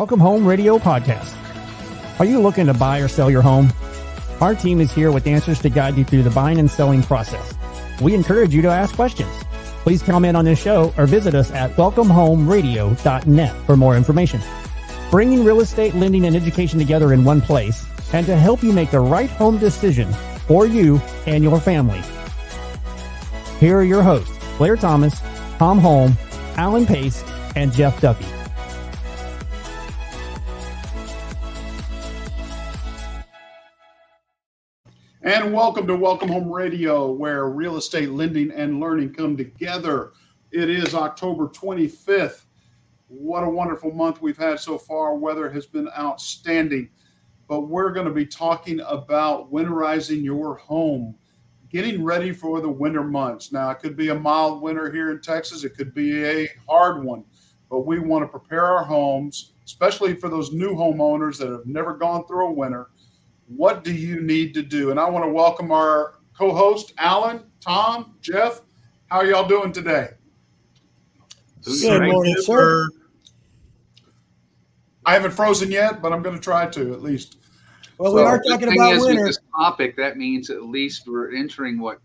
Welcome Home Radio Podcast. Are you looking to buy or sell your home? Our team is here with answers to guide you through the buying and selling process. We encourage you to ask questions. Please comment on this show or visit us at welcomehomeradio.net for more information. Bringing real estate lending and education together in one place and to help you make the right home decision for you and your family. Here are your hosts, Blair Thomas, Tom Holm, Alan Pace, and Jeff Duffy. And welcome to Welcome Home Radio, where real estate lending and learning come together. It is October 25th. What a wonderful month we've had so far. Weather has been outstanding. But we're going to be talking about winterizing your home, getting ready for the winter months. Now, it could be a mild winter here in Texas, it could be a hard one, but we want to prepare our homes, especially for those new homeowners that have never gone through a winter what do you need to do? And I want to welcome our co-host, Alan, Tom, Jeff. How are y'all doing today? Good morning, sir. I haven't frozen yet, but I'm going to try to at least. Well, we are talking about is, winter. With this topic, that means at least we're entering what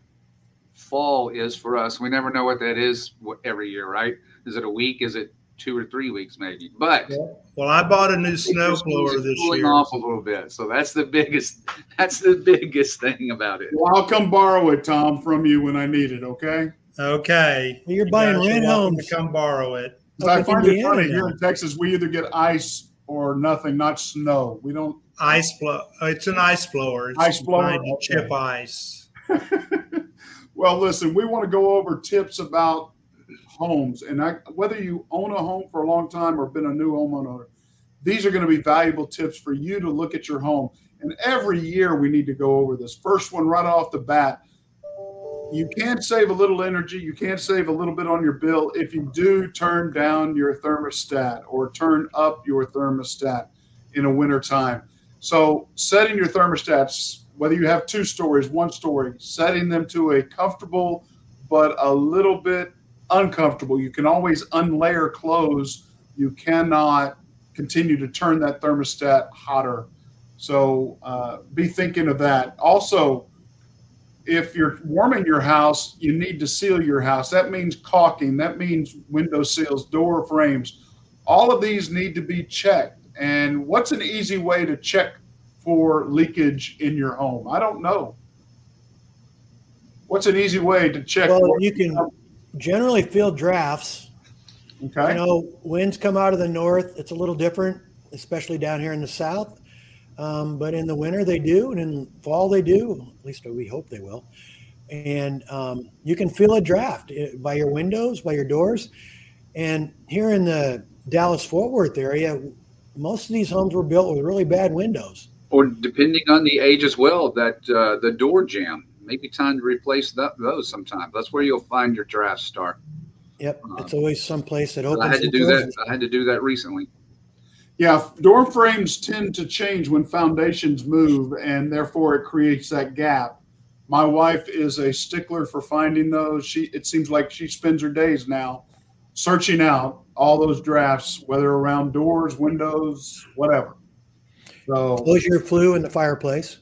fall is for us. We never know what that is every year, right? Is it a week? Is it two or three weeks maybe. But well, I bought a new snow blower this year. off a little bit, so that's the biggest. That's the biggest thing about it. Well, I'll come borrow it, Tom, from you when I need it. Okay. Okay. Well, you're buying You guys are rent homes. To come borrow it. I Up in find it funny now. here in Texas, we either get ice or nothing, not snow. We don't. Ice blow. It's an ice blower. It's Ice blower, okay. chip ice. well, listen, we want to go over tips about homes, and I, whether you own a home for a long time or been a new homeowner, these are going to be valuable tips for you to look at your home. And every year we need to go over this. First one right off the bat. You can save a little energy. You can save a little bit on your bill if you do turn down your thermostat or turn up your thermostat in a winter time. So, setting your thermostats, whether you have two stories, one story, setting them to a comfortable but a little bit uncomfortable. You can always unlayer clothes. You cannot continue to turn that thermostat hotter. So uh, be thinking of that. Also, if you're warming your house, you need to seal your house. That means caulking, that means window seals, door frames. All of these need to be checked. And what's an easy way to check for leakage in your home? I don't know. What's an easy way to check? Well, you can generally feel drafts. Okay. You know, winds come out of the north. It's a little different, especially down here in the south. Um, but in the winter they do, and in fall they do. At least we hope they will. And um, you can feel a draft eh, by your windows, by your doors. And here in the Dallas Fort Worth area, most of these homes were built with really bad windows. Or depending on the age as well, that uh, the door jamb. Maybe time to replace that, those sometime. That's where you'll find your draft start. Yep, uh, it's always someplace that opens. I had to do that. I had to do that recently. Yeah, door frames tend to change when foundations move, and therefore it creates that gap. My wife is a stickler for finding those. She it seems like she spends her days now searching out all those drafts, whether around doors, windows, whatever. So close your flue in the fireplace.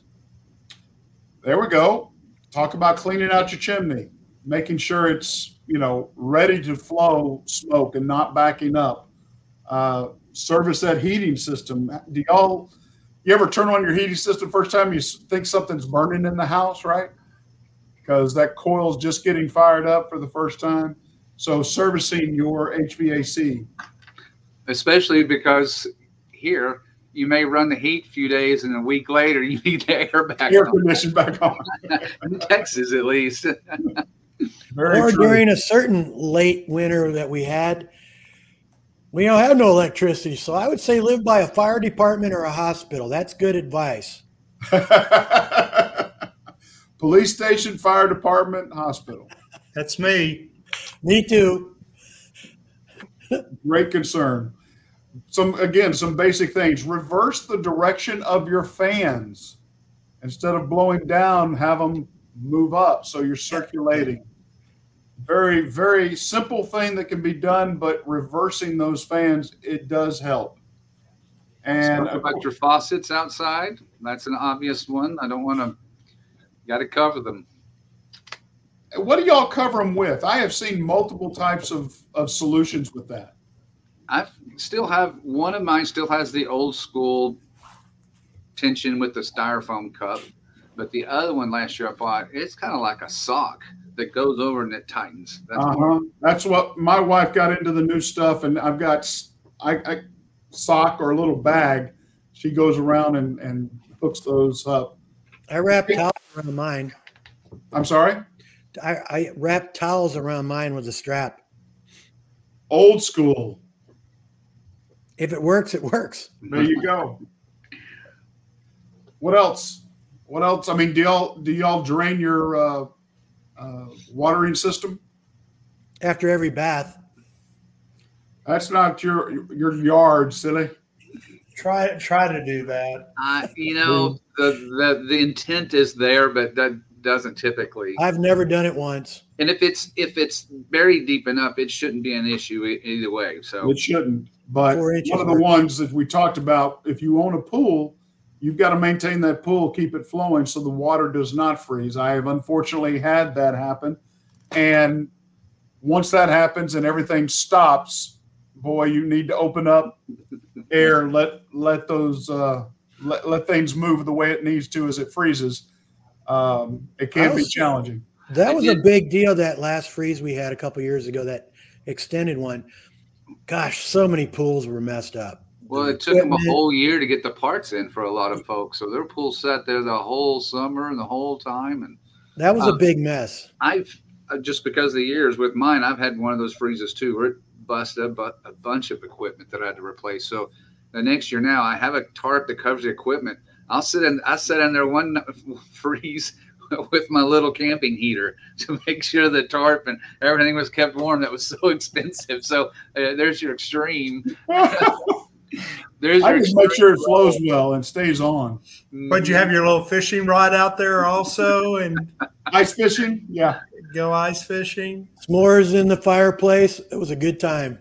there we go. Talk about cleaning out your chimney, making sure it's you know ready to flow smoke and not backing up. Uh, service that heating system. Do y'all you ever turn on your heating system first time you think something's burning in the house, right? Because that coil's just getting fired up for the first time. So servicing your HVAC. especially because here you may run the heat a few days and a week later you need the air back Air on. conditioning back on. in Texas at least. Very or true. during a certain late winter that we had, we don't have no electricity. So I would say live by a fire department or a hospital. That's good advice. Police station, fire department, hospital. That's me. Me too. Great concern. Some again, some basic things. Reverse the direction of your fans. Instead of blowing down, have them move up so you're circulating. Very, very simple thing that can be done, but reversing those fans, it does help. And Stuff about your faucets outside. That's an obvious one. I don't want to. Got to cover them. what do y'all cover them with? I have seen multiple types of, of solutions with that. I still have one of mine. Still has the old school tension with the styrofoam cup, but the other one last year I bought it's kind of like a sock that goes over and it tightens. That's Uh-huh. That's what my wife got into the new stuff, and I've got s- I, I sock or a little bag. She goes around and, and hooks those up. I wrap towels around mine. I'm sorry, I, I wrap towels around mine with a strap. old school. If it works, it works. There you go. What else? What else? I mean, do y'all do y'all drain your uh, uh, watering system? After every bath, That's not your your yard, silly. Try try to do that. I, you know, the, the the intent is there, but that doesn't typically. I've never done it once. And if it's if it's buried deep enough, it shouldn't be an issue either way. So It shouldn't. But one of the ones that we talked about, if you own a pool, you've got to maintain that pool, keep it flowing so the water does not freeze. I have unfortunately had that happen. And once that happens and everything stops, boy, you need to open up air, let let those uh, let, let things move the way it needs to as it freezes. Um, it can be challenging. That was a big deal. That last freeze we had a couple years ago, that extended one. Gosh, so many pools were messed up. well, it took them a whole year to get the parts in for a lot of folks. So their pool sat there the whole summer and the whole time. And That was a Uh, big mess. I've uh, just because of the years with mine, I've had one of those freezes too, where it busted a, a bunch of equipment that I had to replace. So the next year now, I have a tarp that covers the equipment. I'll sit in, I sat in there one freeze with my little camping heater to make sure the tarp and everything was kept warm. That was so expensive. So uh, there's your extreme. There's I your just make sure it extreme. flows well and stays on. But you have your little fishing rod out there also, and Ice fishing, yeah. go ice fishing. S'mores in the fireplace. It was a good time.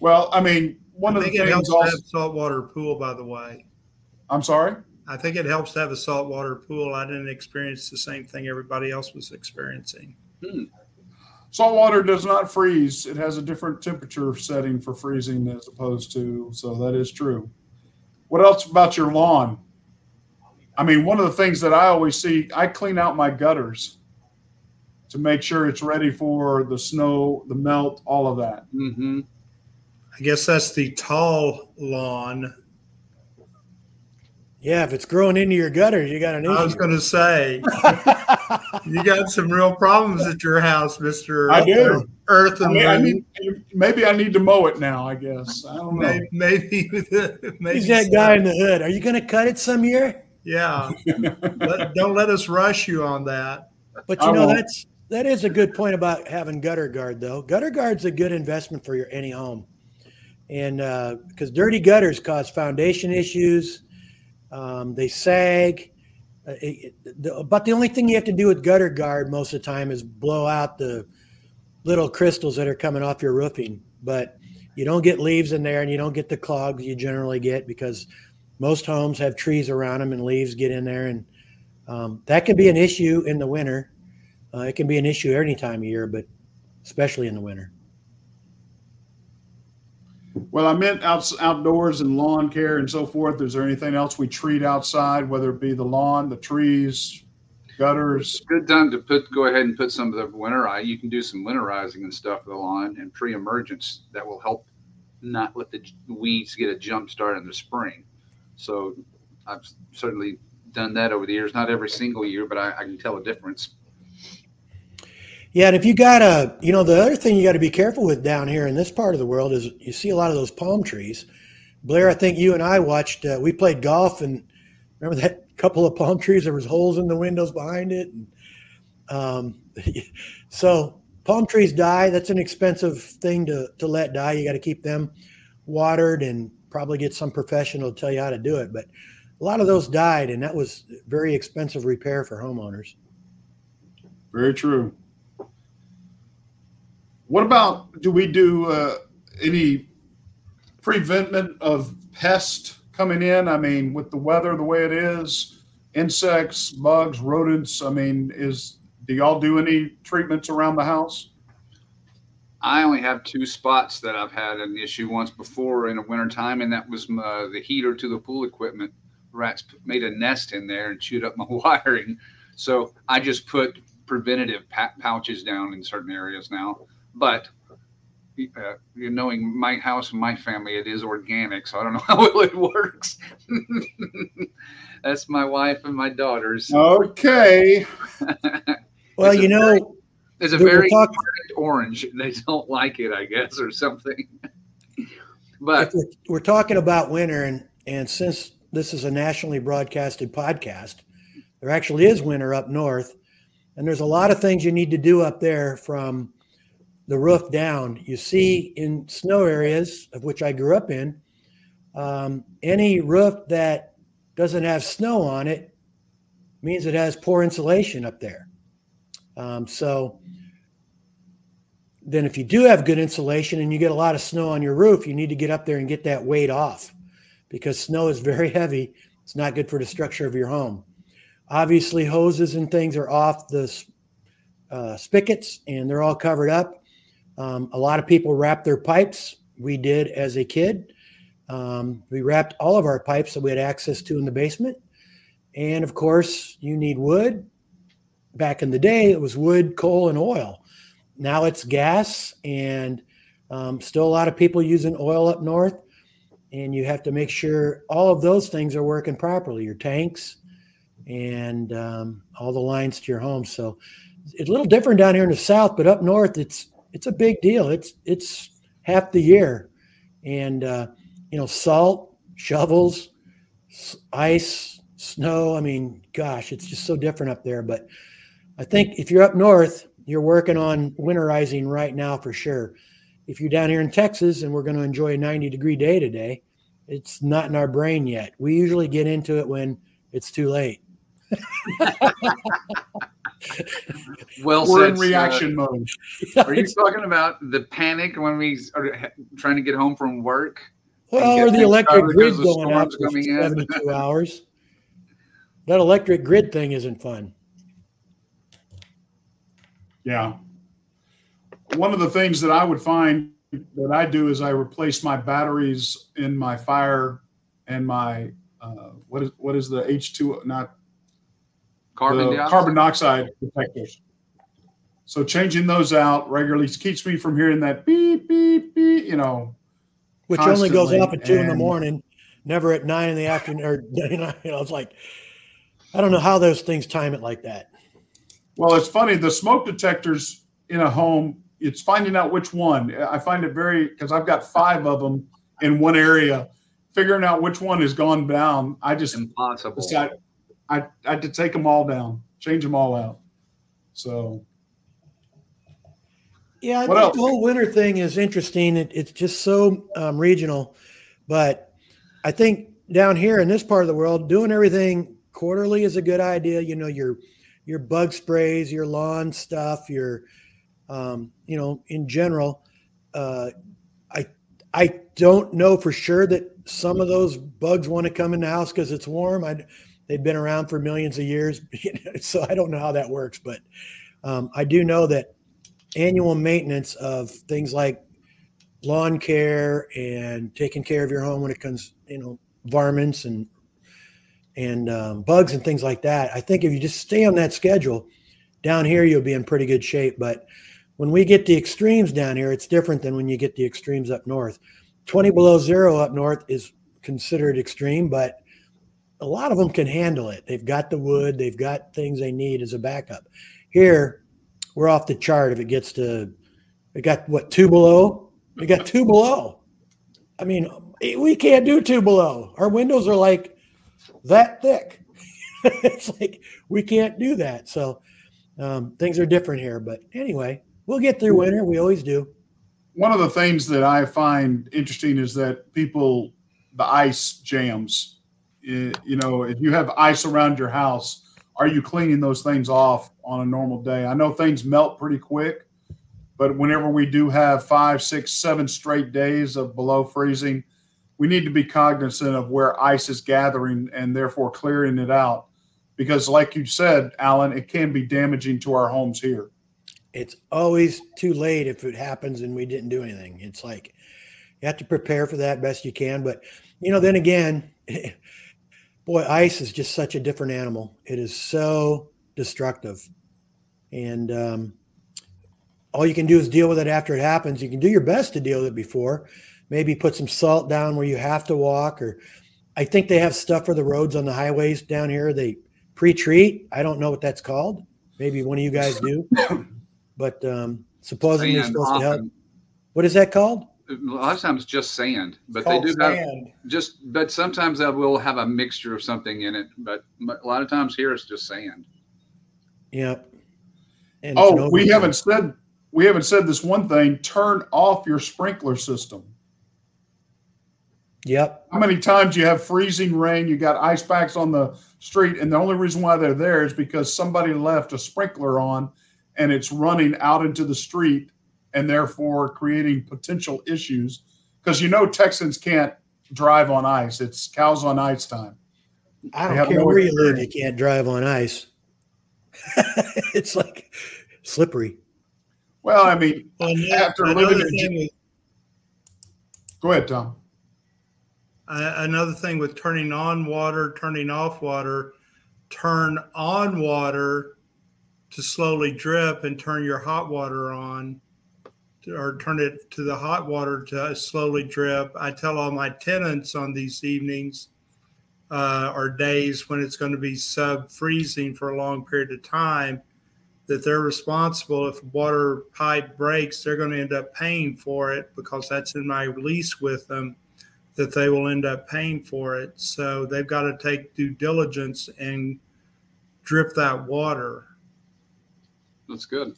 well, I mean, one I of the things helps to also, have saltwater pool. By the way, I'm sorry. I think it helps to have a saltwater pool. I didn't experience the same thing everybody else was experiencing. Salt water does not freeze. It has a different temperature setting for freezing as opposed to, so that is true. What else about your lawn? I mean, one of the things that I always see, I clean out my gutters to make sure it's ready for the snow, the melt, all of that. hmm I guess that's the tall lawn. Yeah, if it's growing into your gutters, you got an issue. I was going to say you got some real problems at your house, Mister. I do. Earth I mean, I need, maybe I need to mow it now, I guess. I don't know. Maybe, maybe, maybe He's that guy in the hood. Are you going to cut it some year? Yeah. Let, don't let us rush you on that. But I you know won't. that's that is a good point about having gutter guard though. Gutter guard's a good investment for your any home, and uh, because dirty gutters cause foundation issues, um, they sag. Uh, it- the, but the only thing you have to do with gutter guard most of the time is blow out the little crystals that are coming off your roofing. But you don't get leaves in there, and you don't get the clogs you generally get because most homes have trees around them, and leaves get in there, and um, that can be an issue in the winter. Uh, it can be an issue any time of year, but especially in the winter. Well, I meant outs, outdoors and lawn care and so forth. Is there anything else we treat outside, whether it be the lawn, the trees, gutters? Good time to put go ahead and put some of the winter. You can do some winterizing and stuff the lawn and pre-emergence that will help not let the weeds get a jump start in the spring. So I've certainly done that over the years. Not every single year, but I, I can tell a difference. Yeah, and if you got a, you know, the other thing you got to be careful with down here in this part of the world is you see a lot of those palm trees. Blair, I think you and I watched. Uh, we played golf, and remember that couple of palm trees? There was holes in the windows behind it, and um, so palm trees die. That's an expensive thing to to let die. You got to keep them watered and probably get some professional to tell you how to do it. But a lot of those died, and that was very expensive repair for homeowners. Very true. What about do we do uh, any preventment of pest coming in? I mean, with the weather the way it is, insects, bugs, rodents. I mean, is do y'all do any treatments around the house? I only have two spots that I've had an issue once before in the wintertime, and that was my, the heater to the pool equipment. Rats made a nest in there and chewed up my wiring. So I just put preventative pouches down in certain areas now. But uh, you knowing my house and my family, it is organic, so I don't know how well it works. That's my wife and my daughters. Okay. well, you know, it's a very talk- orange. They don't like it, I guess, or something. but we're, we're talking about winter, and and since this is a nationally broadcasted podcast, there actually is winter up north, and there's a lot of things you need to do up there from the roof down. You see in snow areas, of which I grew up in, um, any roof that doesn't have snow on it means it has poor insulation up there. Um, so then, if you do have good insulation and you get a lot of snow on your roof, you need to get up there and get that weight off because snow is very heavy. It's not good for the structure of your home. Obviously, hoses and things are off the uh, spigots and they're all covered up. Um, a lot of people wrap their pipes. We did as a kid. Um, we wrapped all of our pipes that we had access to in the basement. And of course, you need wood. Back in the day, it was wood, coal, and oil. Now it's gas, and um, still a lot of people using oil up north. And you have to make sure all of those things are working properly your tanks and um, all the lines to your home. So it's a little different down here in the south, but up north, it's it's a big deal. It's it's half the year, and uh, you know, salt, shovels, ice, snow. I mean, gosh, it's just so different up there. But I think if you're up north, you're working on winterizing right now for sure. If you're down here in Texas and we're going to enjoy a 90 degree day today, it's not in our brain yet. We usually get into it when it's too late. well we're said, in reaction uh, mode. Are you talking about the panic when we are trying to get home from work? Well, or the electric grid going out for 72 hours. That electric grid thing isn't fun. Yeah. One of the things that I would find that I do is I replace my batteries in my fire and my uh, what is what is the H two not carbon dioxide? carbon dioxide detectors. So changing those out regularly keeps me from hearing that beep beep beep. You know, which only goes off at two in the morning, never at nine in the afternoon. Or you know, it's like I don't know how those things time it like that. Well, it's funny. The smoke detectors in a home, it's finding out which one. I find it very because I've got five of them in one area. Figuring out which one has gone down, I just impossible. Decide, I I had to take them all down, change them all out. So yeah, I what think else? the whole winter thing is interesting. It, it's just so um, regional, but I think down here in this part of the world, doing everything quarterly is a good idea. You know, your your bug sprays, your lawn stuff, your um, you know, in general. Uh, I I don't know for sure that some of those bugs want to come in the house because it's warm. I they've been around for millions of years, so I don't know how that works, but um, I do know that annual maintenance of things like lawn care and taking care of your home when it comes, you know, varmints and and um, bugs and things like that. I think if you just stay on that schedule, down here you'll be in pretty good shape. But when we get the extremes down here, it's different than when you get the extremes up north. 20 below zero up north is considered extreme, but a lot of them can handle it. They've got the wood, they've got things they need as a backup. Here, we're off the chart if it gets to we got what two below? We got two below. I mean we can't do two below. Our windows are like that thick. It's like we can't do that. So um, things are different here but anyway we'll get through winter. We always do. One of the things that i find interesting is that people the ice jams you know if you have ice around your house are you cleaning those things off on a normal day? I know things melt pretty quick, but whenever we do have five, six, seven straight days of below freezing, we need to be cognizant of where ice is gathering and therefore clearing it out. Because, like you said, Alan, it can be damaging to our homes here. It's always too late if it happens and we didn't do anything. It's like you have to prepare for that best you can. But, you know, then again, boy, ice is just such a different animal. It is so destructive. And um, all you can do is deal with it after it happens. You can do your best to deal with it before, maybe put some salt down where you have to walk or I think they have stuff for the roads on the highways down here. They pre-treat. I don't know what that's called. Maybe one of you guys do. But um, supposedly it's supposed often. to help. What is that called? A lot of times just sand, but they do sand. have just. But sometimes I will have a mixture of something in it. But a lot of times here it's just sand. Yep. And oh, we haven't said we haven't said this one thing. Turn off your sprinkler system. Yep. How many times you have freezing rain, you got ice packs on the street, and the only reason why they're there is because somebody left a sprinkler on and it's running out into the street and therefore creating potential issues because you know Texans can't drive on ice. It's cows on ice time. I don't care no where you live, you can't drive on ice. it's like slippery. Well, I mean, well, yeah, after living in, go ahead, Tom. Uh, another thing with turning on water, turning off water, turn on water to slowly drip and turn your hot water on or turn it to the hot water to slowly drip. I tell all my tenants on these evenings uh, or days when it's going to be sub freezing for a long period of time that they're responsible if water pipe breaks they're going to end up paying for it because that's in my lease with them that they will end up paying for it so they've got to take due diligence and drip that water that's good.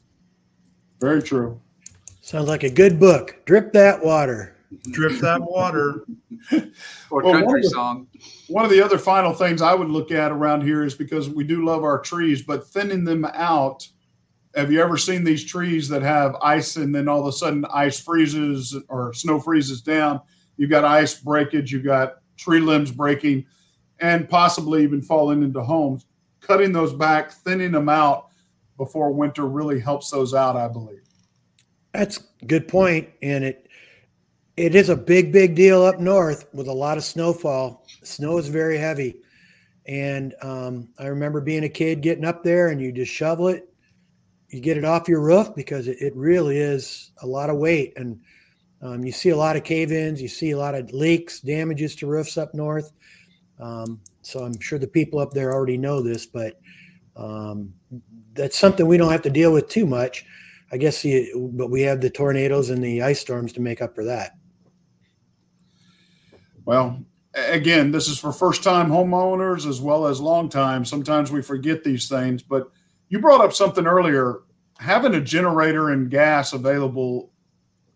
Very true. Sounds like a good book. Drip that water. Drip that water. or well, country one the, song. One of the other final things I would look at around here is because we do love our trees, but thinning them out. Have you ever seen these trees that have ice and then all of a sudden ice freezes or snow freezes down? You've got ice breakage, you've got tree limbs breaking, and possibly even falling into homes. Cutting those back, thinning them out before winter really helps those out, I believe. That's good point, and it it is a big, big deal up north with a lot of snowfall. Snow is very heavy, and um, I remember being a kid getting up there, and you just shovel it, you get it off your roof because it, it really is a lot of weight, and um, you see a lot of cave-ins, you see a lot of leaks, damages to roofs up north. Um, so I'm sure the people up there already know this, but um, that's something we don't have to deal with too much. I guess, the, but we have the tornadoes and the ice storms to make up for that. Well, again, this is for first time homeowners as well as long time. Sometimes we forget these things, but you brought up something earlier. Having a generator and gas available,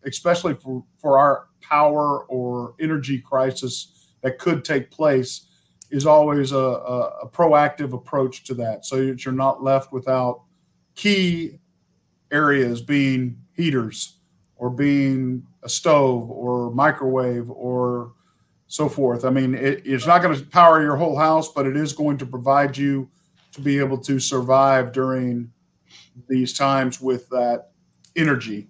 especially for, for our power or energy crisis that could take place, is always a, a, a, proactive approach to that so that you're not left without key areas being heaters or being a stove or microwave or so forth. I mean, it, it's not going to power your whole house, but it is going to provide you to be able to survive during these times with that energy.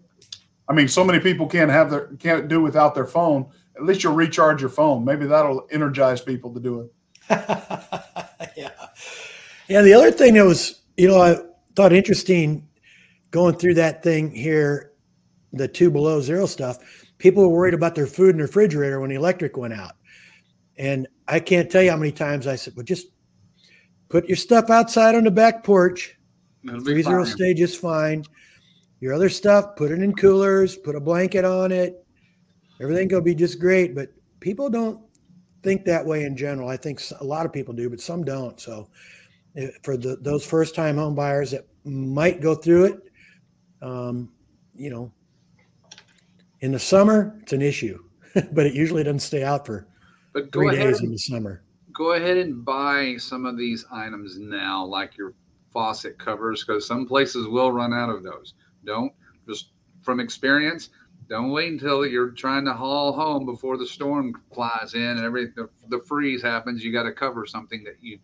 I mean, so many people can't have their can't do without their phone. At least you'll recharge your phone. Maybe that'll energize people to do it. yeah. Yeah. The other thing that was, you know, I thought interesting going through that thing here, the two below zero stuff, people were worried about their food in the refrigerator when the electric went out. And I can't tell you how many times I said, well, just put your stuff outside on the back porch. Three zero stage is fine. Your other stuff, put it in coolers, put a blanket on it. Everything will be just great. But people don't think that way in general. I think a lot of people do, but some don't. So eh, for the, those first time home buyers that might go through it, um, you know, in the summer, it's an issue, but it usually doesn't stay out for but three days in the summer. Go ahead and buy some of these items now, like your faucet covers, because some places will run out of those. Don't just from experience, Don't wait until you're trying to haul home before the storm flies in and every the, the freeze happens. You got to cover something that you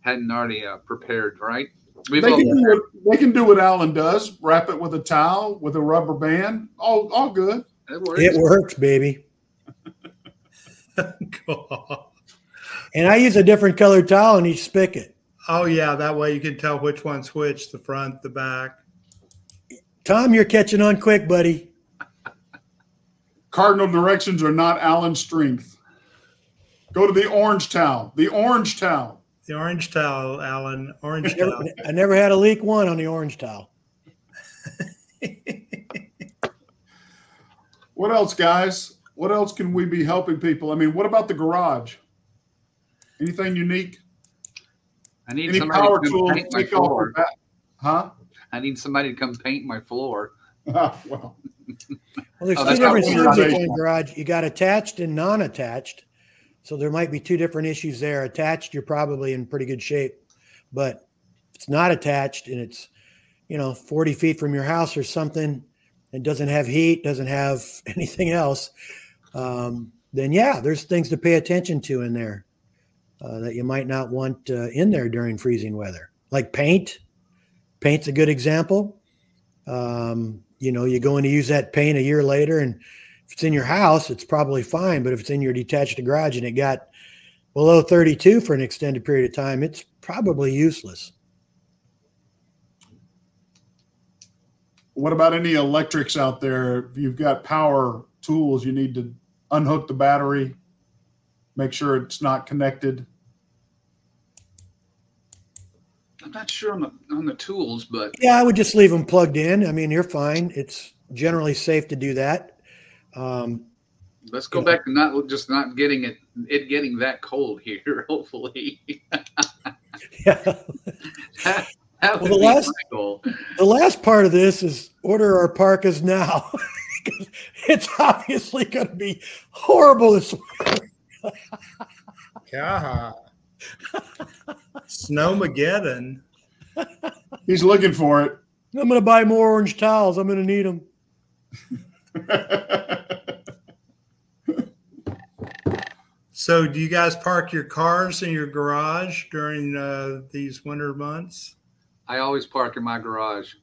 hadn't already uh, prepared, right? They can, do what, they can do what Alan does: wrap it with a towel, with a rubber band. All, all good. It works, it works baby. and I use a different colored towel in each spigot. Oh yeah, that way you can tell which one's which, the front, the back. Tom, you're catching on quick, buddy. Cardinal directions are not Alan's strength. Go to the orange towel. The orange towel. The orange towel, Alan. Orange towel. I never had a leak one on the orange towel. what else, guys? What else can we be helping people? I mean, what about the garage? Anything unique? I need Any power tools? Take off Huh? I need somebody to come paint my floor. Oh, well. well, there's oh, two different subjects in the garage. You got attached and non-attached. So there might be two different issues there. Attached, you're probably in pretty good shape. But it's not attached and it's, you know, 40 feet from your house or something and doesn't have heat, doesn't have anything else, um, then yeah, there's things to pay attention to in there uh, that you might not want uh, in there during freezing weather, like paint paint's a good example. Um, you know, you're going to use that paint a year later, and if it's in your house, it's probably fine. But if it's in your detached garage and it got below 32 for an extended period of time, it's probably useless. What about any electrics out there? If you've got power tools, you need to unhook the battery, make sure it's not connected. I'm not sure on the on the tools, but yeah, I would just leave them plugged in. I mean, you're fine. It's generally safe to do that. Um, Let's go back to not just not getting it it getting that cold here. Hopefully, yeah. that, that well, the last the last part of this is order our parkas now. it's obviously going to be horrible this week. yeah. Snowmageddon. He's looking for it. I'm going to buy more orange towels. I'm going to need them. so, do you guys park your cars in your garage during uh, these winter months? I always park in my garage.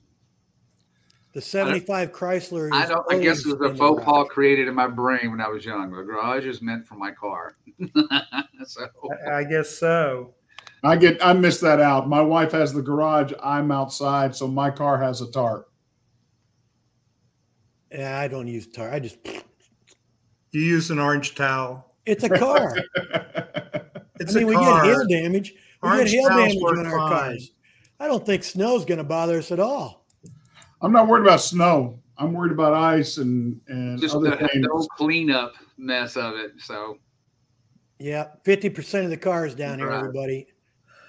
The 75 Chrysler. I don't. I guess it was a faux pas created in my brain when I was young. The garage is meant for my car. so I guess so. I get. I miss that out. My wife has the garage. I'm outside, so my car has a tarp. Yeah, I don't use tarp. I just. You use an orange towel. It's a car. it's I mean, we car. get hail damage. We orange get hail damage on our fine. cars. I don't think snow's going to bother us at all. I'm not worried about snow. I'm worried about ice and and just other the, things. the whole cleanup mess of it. So, yeah, fifty percent of the cars down here, right. everybody,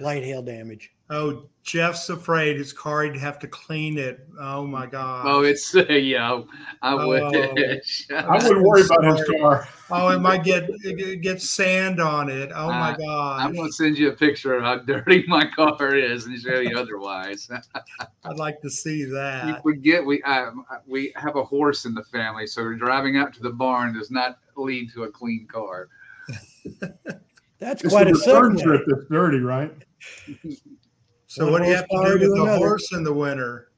light hail damage. Oh, Jeff's afraid his car he'd have to clean it. Oh my god. Oh, it's uh, yeah. I would. Oh, I wouldn't worry about his car. Oh, it might get it get sand on it. Oh my uh, god. I'm gonna send you a picture of how dirty my car is and show you otherwise. I'd like to see that. We forget we uh, we have a horse in the family, so driving out to the barn does not lead to a clean car. That's it's quite a return trip that's dirty, right? So what do you have to do with the another. horse in the winter?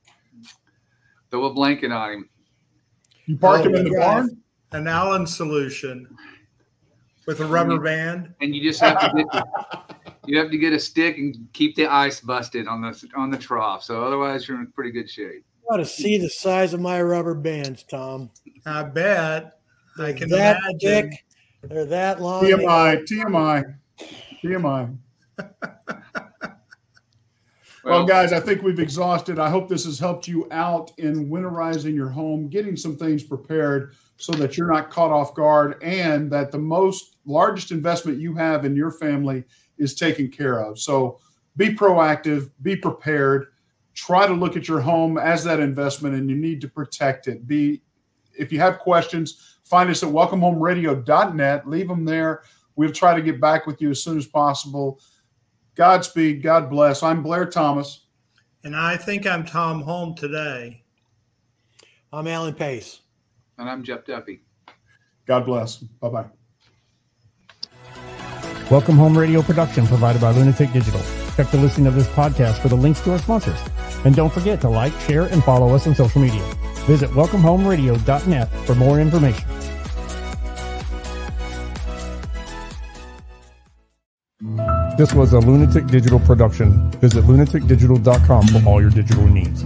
Throw a blanket on him. You park him in the barn. An Alan solution with a rubber and you, band, and you just have to get you have to get a stick and keep the ice busted on the on the trough. So otherwise, you're in pretty good shape. You ought to see the size of my rubber bands, Tom. I bet. I can that imagine. Thick, they're that long. TMI, TMI, TMI. Well, guys, I think we've exhausted. I hope this has helped you out in winterizing your home, getting some things prepared so that you're not caught off guard and that the most largest investment you have in your family is taken care of. So be proactive, be prepared, try to look at your home as that investment and you need to protect it. Be if you have questions, find us at welcomehomeradio.net, leave them there. We'll try to get back with you as soon as possible. Godspeed. God bless. I'm Blair Thomas. And I think I'm Tom Holm today. I'm Alan Pace. And I'm Jeff Duffy. God bless. Bye bye. Welcome Home Radio production provided by Lunatic Digital. Check the listing of this podcast for the links to our sponsors. And don't forget to like, share, and follow us on social media. Visit welcomehomeradio.net for more information. This was a Lunatic Digital production. Visit lunaticdigital.com for all your digital needs.